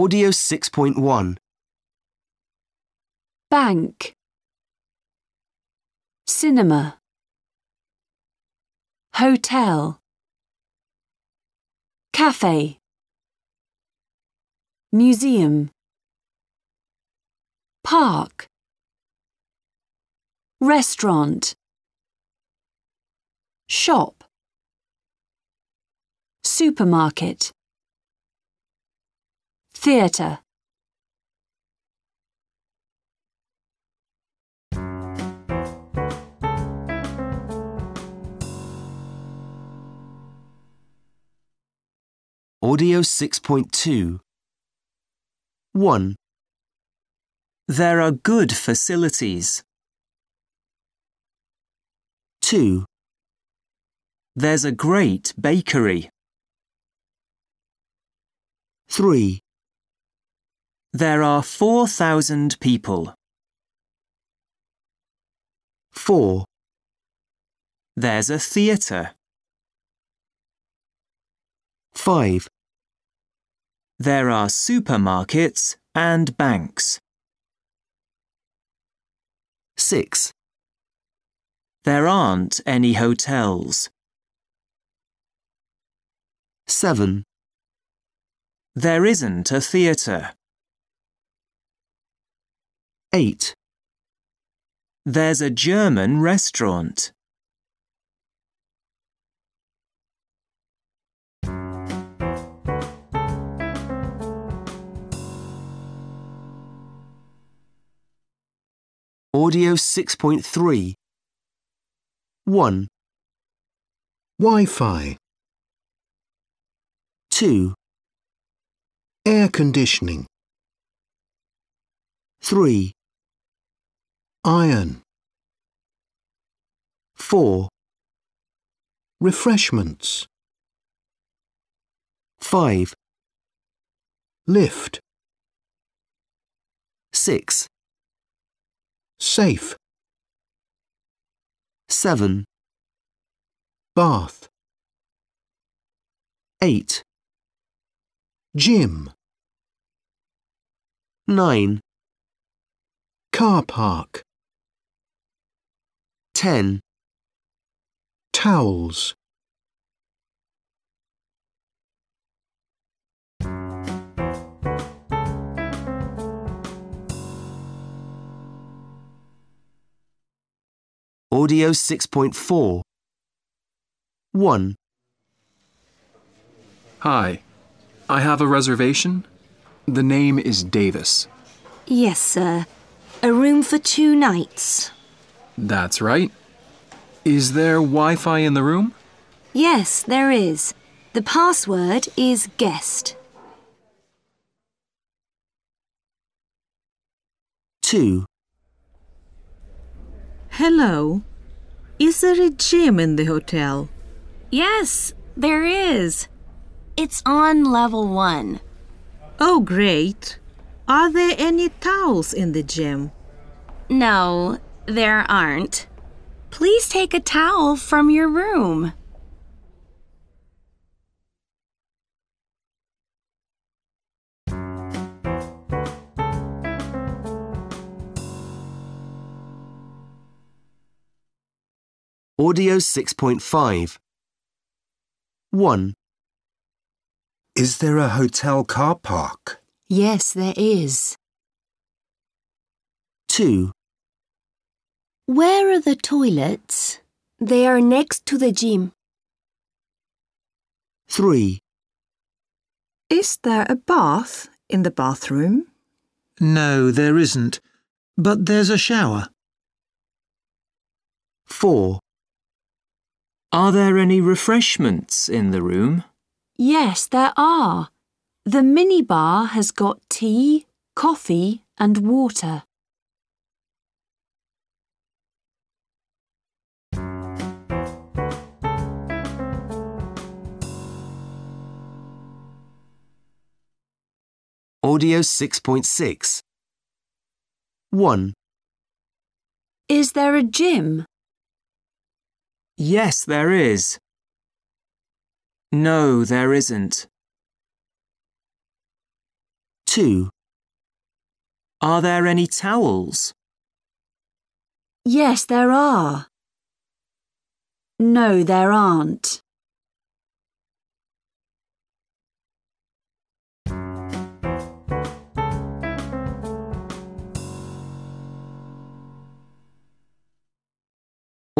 Audio 6.1 bank, cinema, hotel, cafe, museum, park, restaurant, shop, supermarket, theatre. Audio 6.2 1. There are good facilities. 2. There's a great bakery. 3. There are 4,000 people. 4. There's a theatre. 5. There are supermarkets and banks. 6. There aren't any hotels. 7. There isn't a theatre. 8. There's a German restaurant. Audio 6.3 1, Wi-Fi, 2, air conditioning, 3, iron, 4, refreshments, 5, lift, 6, safe, 7, bath, 8, gym, 9, car park, 10, towels, Audio 6.4 1, Hi. I have a reservation. The name is Davis. Yes, sir. A room for two nights. That's right. Is there Wi Fi in the room? Yes, there is. The password is guest. 2, Hello. Is there a gym in the hotel? Yes, there is. It's on level one. Oh, great. Are there any towels in the gym? No, there aren't. Please take a towel from your room. Audio 6.5 1, Is there a hotel car park? Yes, there is. 2, Where are the toilets? They are next to the gym. 3, Is there a bath in the bathroom? No, there isn't. But there's a shower. 4, Are there any refreshments in the room? Yes, there are. The minibar has got tea, coffee, and water. Audio 6.6 1, Is there a gym? Yes, there is. No, there isn't. 2, Are there any towels? Yes, there are. No, there aren't.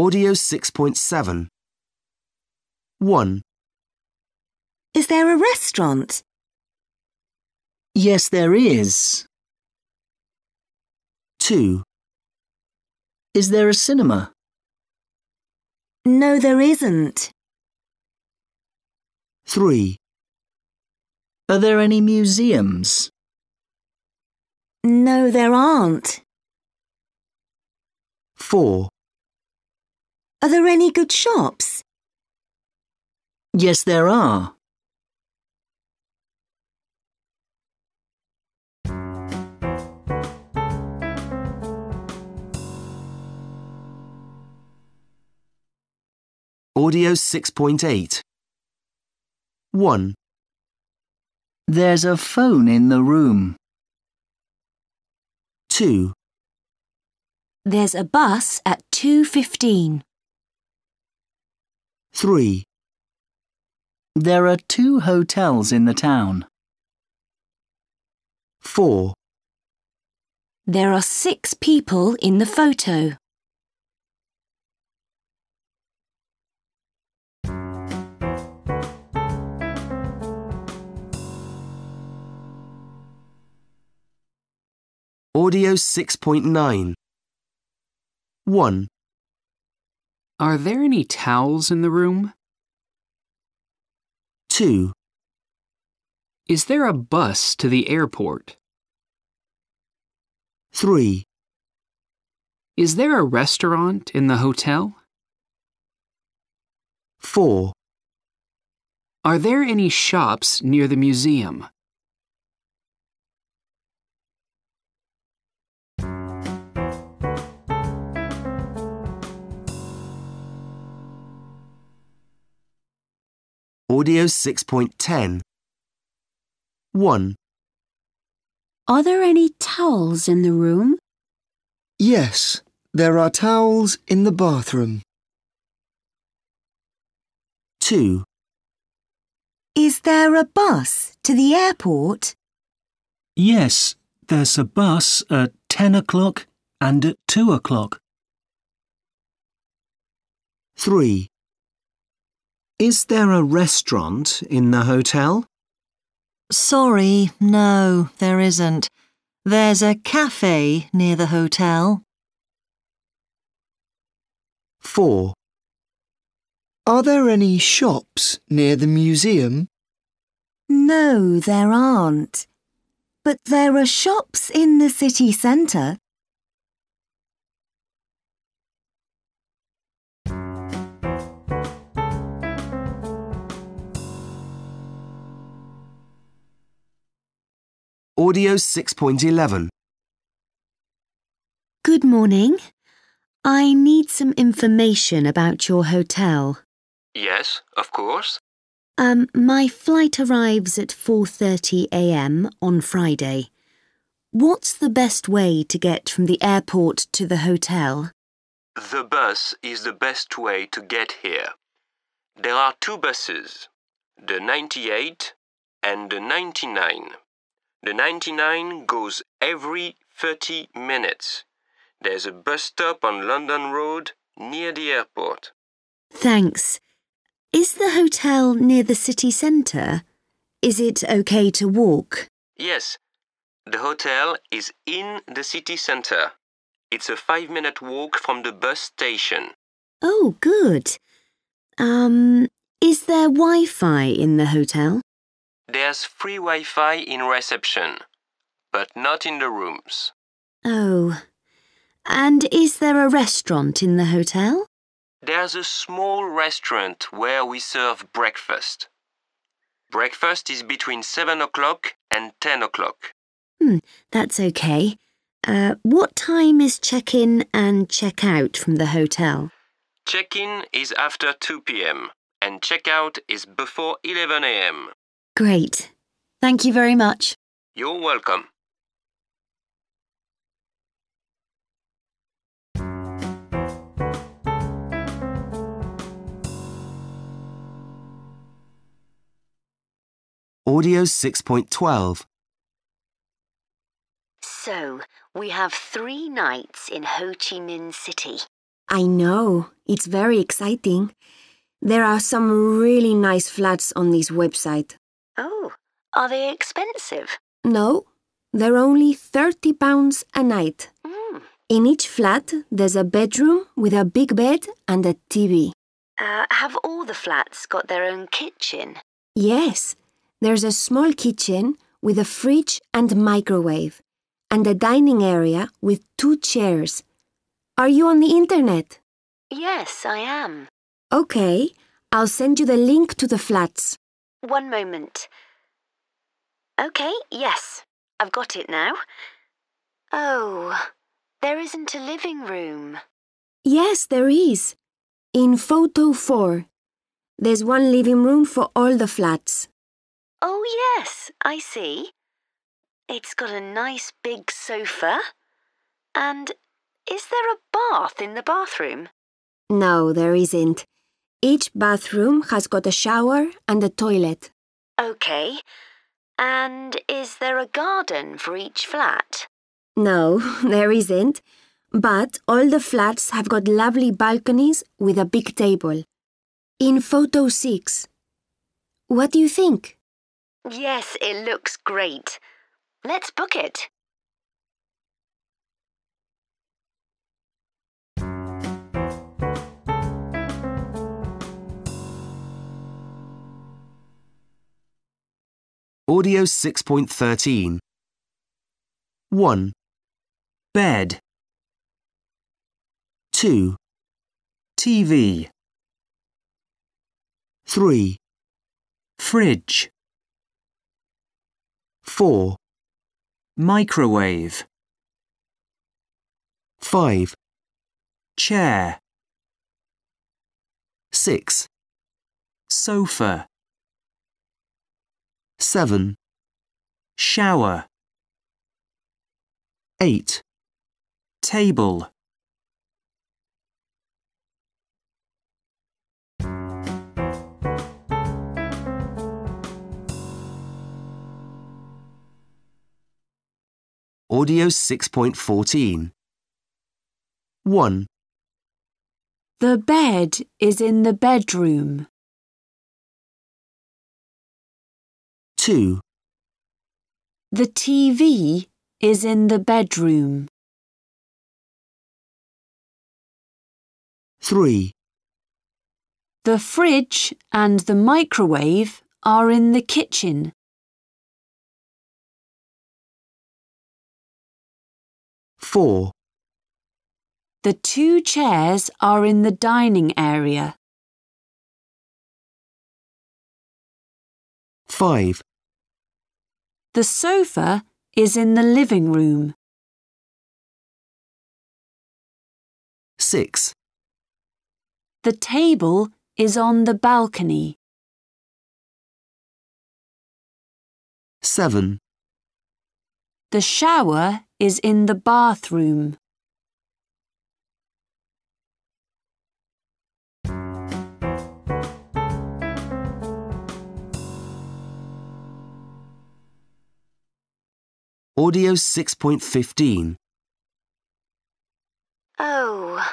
Audio 6.7. 1, Is there a restaurant? Yes, there is. 2, Is there a cinema? No, there isn't. 3, Are there any museums? No, there aren't. 4, Are there any good shops? Yes, there are. Audio 6.8. 1, There's a phone in the room. 2, There's a bus at 2.15. 3, There are two hotels in the town. 4, There are six people in the photo. Audio 6.9. 1, Are there any towels in the room? 2, Is there a bus to the airport? 3, Is there a restaurant in the hotel? 4, Are there any shops near the museum? Audio 6.10. 1, Are there any towels in the room? Yes, there are towels in the bathroom. 2, Is there a bus to the airport? Yes, there's a bus at 10 o'clock and at 2 o'clock. 3, Is there a restaurant in the hotel? Sorry, no, there isn't. There's a cafe near the hotel. 4, Are there any shops near the museum? No, there aren't. But there are shops in the city centre. Audio 6.11. Good morning. I need some information about your hotel. Yes, of course. Um, my flight arrives at 4:30 a.m. on Friday. What's the best way to get from the airport to the hotel? The bus is the best way to get here. There are two buses, the 98 and the 99. The 99 goes every 30 minutes. There's a bus stop on London Road near the airport. Thanks. Is the hotel near the city centre? Is it okay to walk? Yes, the hotel is in the city center. It's a five minute walk from the bus station. Oh, good. Um, is there Wi-Fi in the hotel? There's free Wi Fi in reception, but not in the rooms. Oh. And is there a restaurant in the hotel? There's a small restaurant where we serve breakfast. Breakfast is between 7 o'clock and 10 o'clock. Hmm, that's okay. Uh, what time is check-in and check-out from the hotel? Check in is after 2 p.m. and check out is before 11 a.m. Great. Thank you very much. You're welcome. Audio 6.12. So, we have three nights in Ho Chi Minh City. I know, it's very exciting. There are some really nice flats on this website. Oh, are they expensive? No, they're only £30 a night. Mm. In each flat, there's a bedroom with a big bed and a TV. Uh, have all the flats got their own kitchen? Yes, there's a small kitchen with a fridge and microwave, and a dining area with two chairs. Are you on the internet? Yes, I am. Okay, I'll send you the link to the flats. One moment. Okay, yes, I've got it now. Oh, there isn't a living room. Yes, there is. In photo 4. There's one living room for all the flats. Oh, yes, I see. It's got a nice big sofa. And is there a bath in the bathroom? No, there isn't. Each bathroom has got a shower and a toilet. Okay. And is there a garden for each flat? No, there isn't. But all the flats have got lovely balconies with a big table. In photo 6. What do you think? Yes, it looks great. Let's book it. Audio 6.13. 1, Bed. 2, TV. 3, Fridge. 4, Microwave. 5, Chair. 6, Sofa. 7, Shower. 8, Table. Audio 6.14. 1, The bed is in the bedroom. 2, The TV is in the bedroom. 3, The fridge and the microwave are in the kitchen. 4, The two chairs are in the dining area. 5, The sofa is in the living room. 6, The table is on the balcony. 7, The shower is in the bathroom. Audio 6.15. Oh,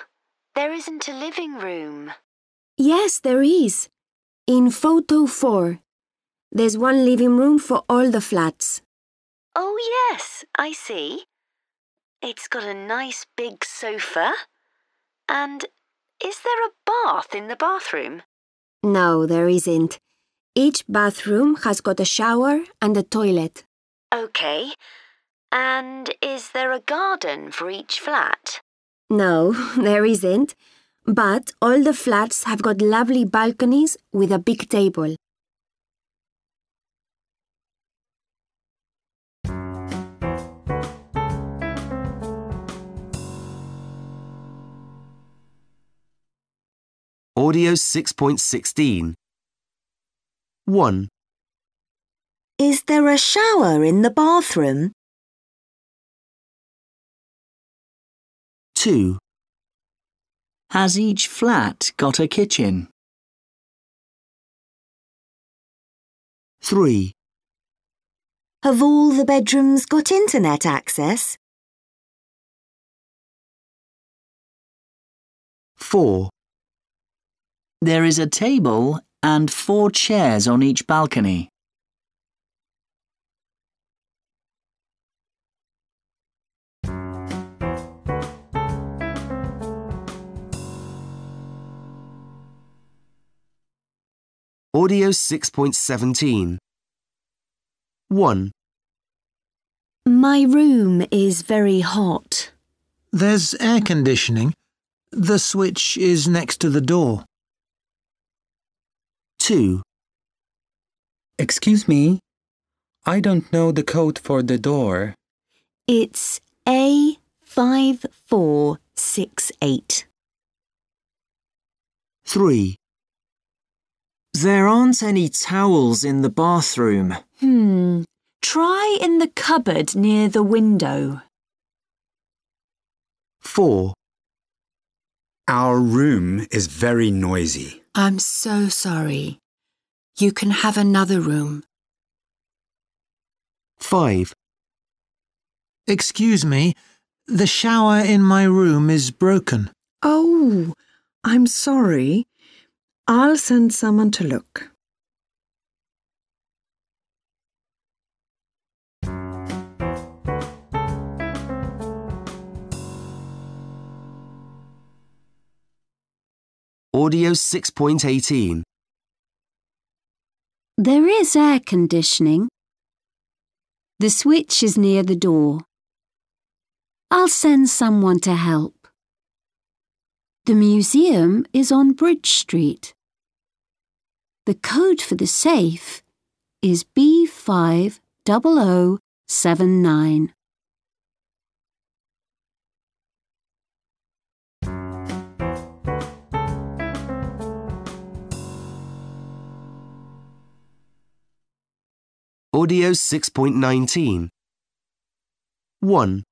there isn't a living room. Yes, there is. In photo 4. There's one living room for all the flats. Oh, yes, I see. It's got a nice big sofa. And is there a bath in the bathroom? No, there isn't. Each bathroom has got a shower and a toilet. Okay. And is there a garden for each flat? No, there isn't. But all the flats have got lovely balconies with a big table. Audio 6.16. 1, Is there a shower in the bathroom? 2, Has each flat got a kitchen? 3, Have all the bedrooms got internet access? 4, There is a table and four chairs on each balcony. Audio 6.17. 1, My room is very hot. There's air conditioning. The switch is next to the door. 2, Excuse me. I don't know the code for the door. It's A5468. 3, There aren't any towels in the bathroom. Hmm. Try in the cupboard near the window. 4, Our room is very noisy. I'm so sorry. You can have another room. 5, Excuse me, the shower in my room is broken. Oh, I'm sorry. I'll send someone to look. Audio 6.18. There is air conditioning. The switch is near the door. I'll send someone to help. The museum is on Bridge Street. The code for the safe is B50079. Audio 6.19. 1,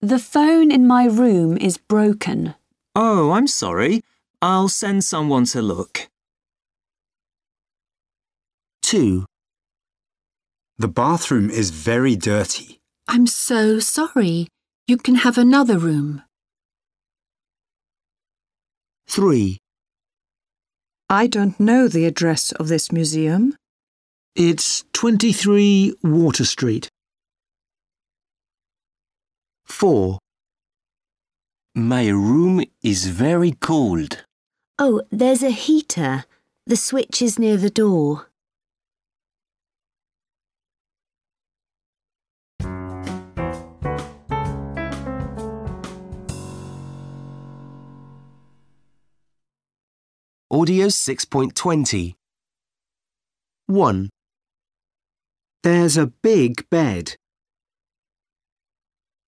The phone in my room is broken. Oh, I'm sorry. I'll send someone to look. 2, The bathroom is very dirty. I'm so sorry. You can have another room. 3, I don't know the address of this museum. It's 23 Water Street. 4, My room is very cold. Oh, there's a heater. The switch is near the door. Audio 6.20. 1, There's a big bed.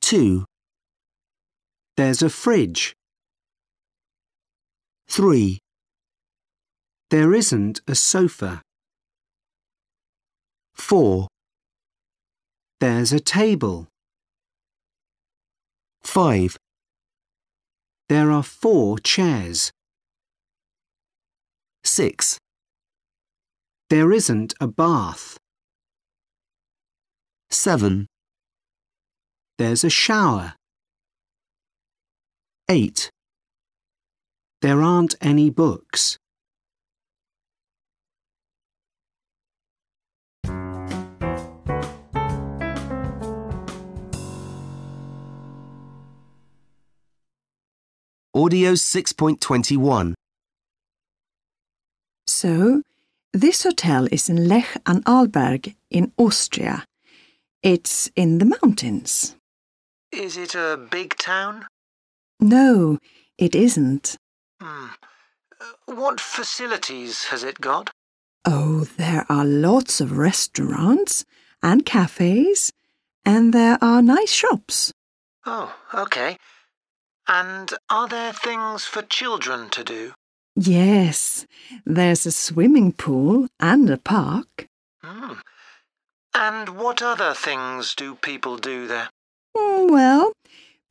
2, There's a fridge. 3, There isn't a sofa. 4, There's a table. 5, There are four chairs. 6, There isn't a bath. 7, There's a shower. 8, There aren't any books. Audio 6.21. So, this hotel is in Lech am Arlberg in Austria. It's in the mountains. Is it a big town? No, it isn't. Hmm. Uh, What facilities has it got? Oh, there are lots of restaurants and cafes, and there are nice shops. Oh, okay. And are there things for children to do? Yes, there's a swimming pool and a park. Hmm. And what other things do people do there? Mm, Well,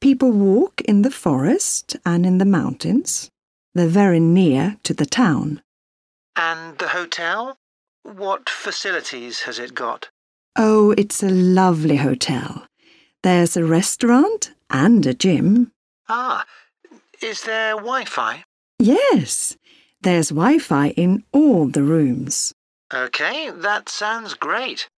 people walk in the forest and in the mountains. They're very near to the town. And the hotel? What facilities has it got? Oh, it's a lovely hotel. There's a restaurant and a gym. Ah, is there Wi Fi? Yes, there's Wi Fi in all the rooms. Okay, that sounds great.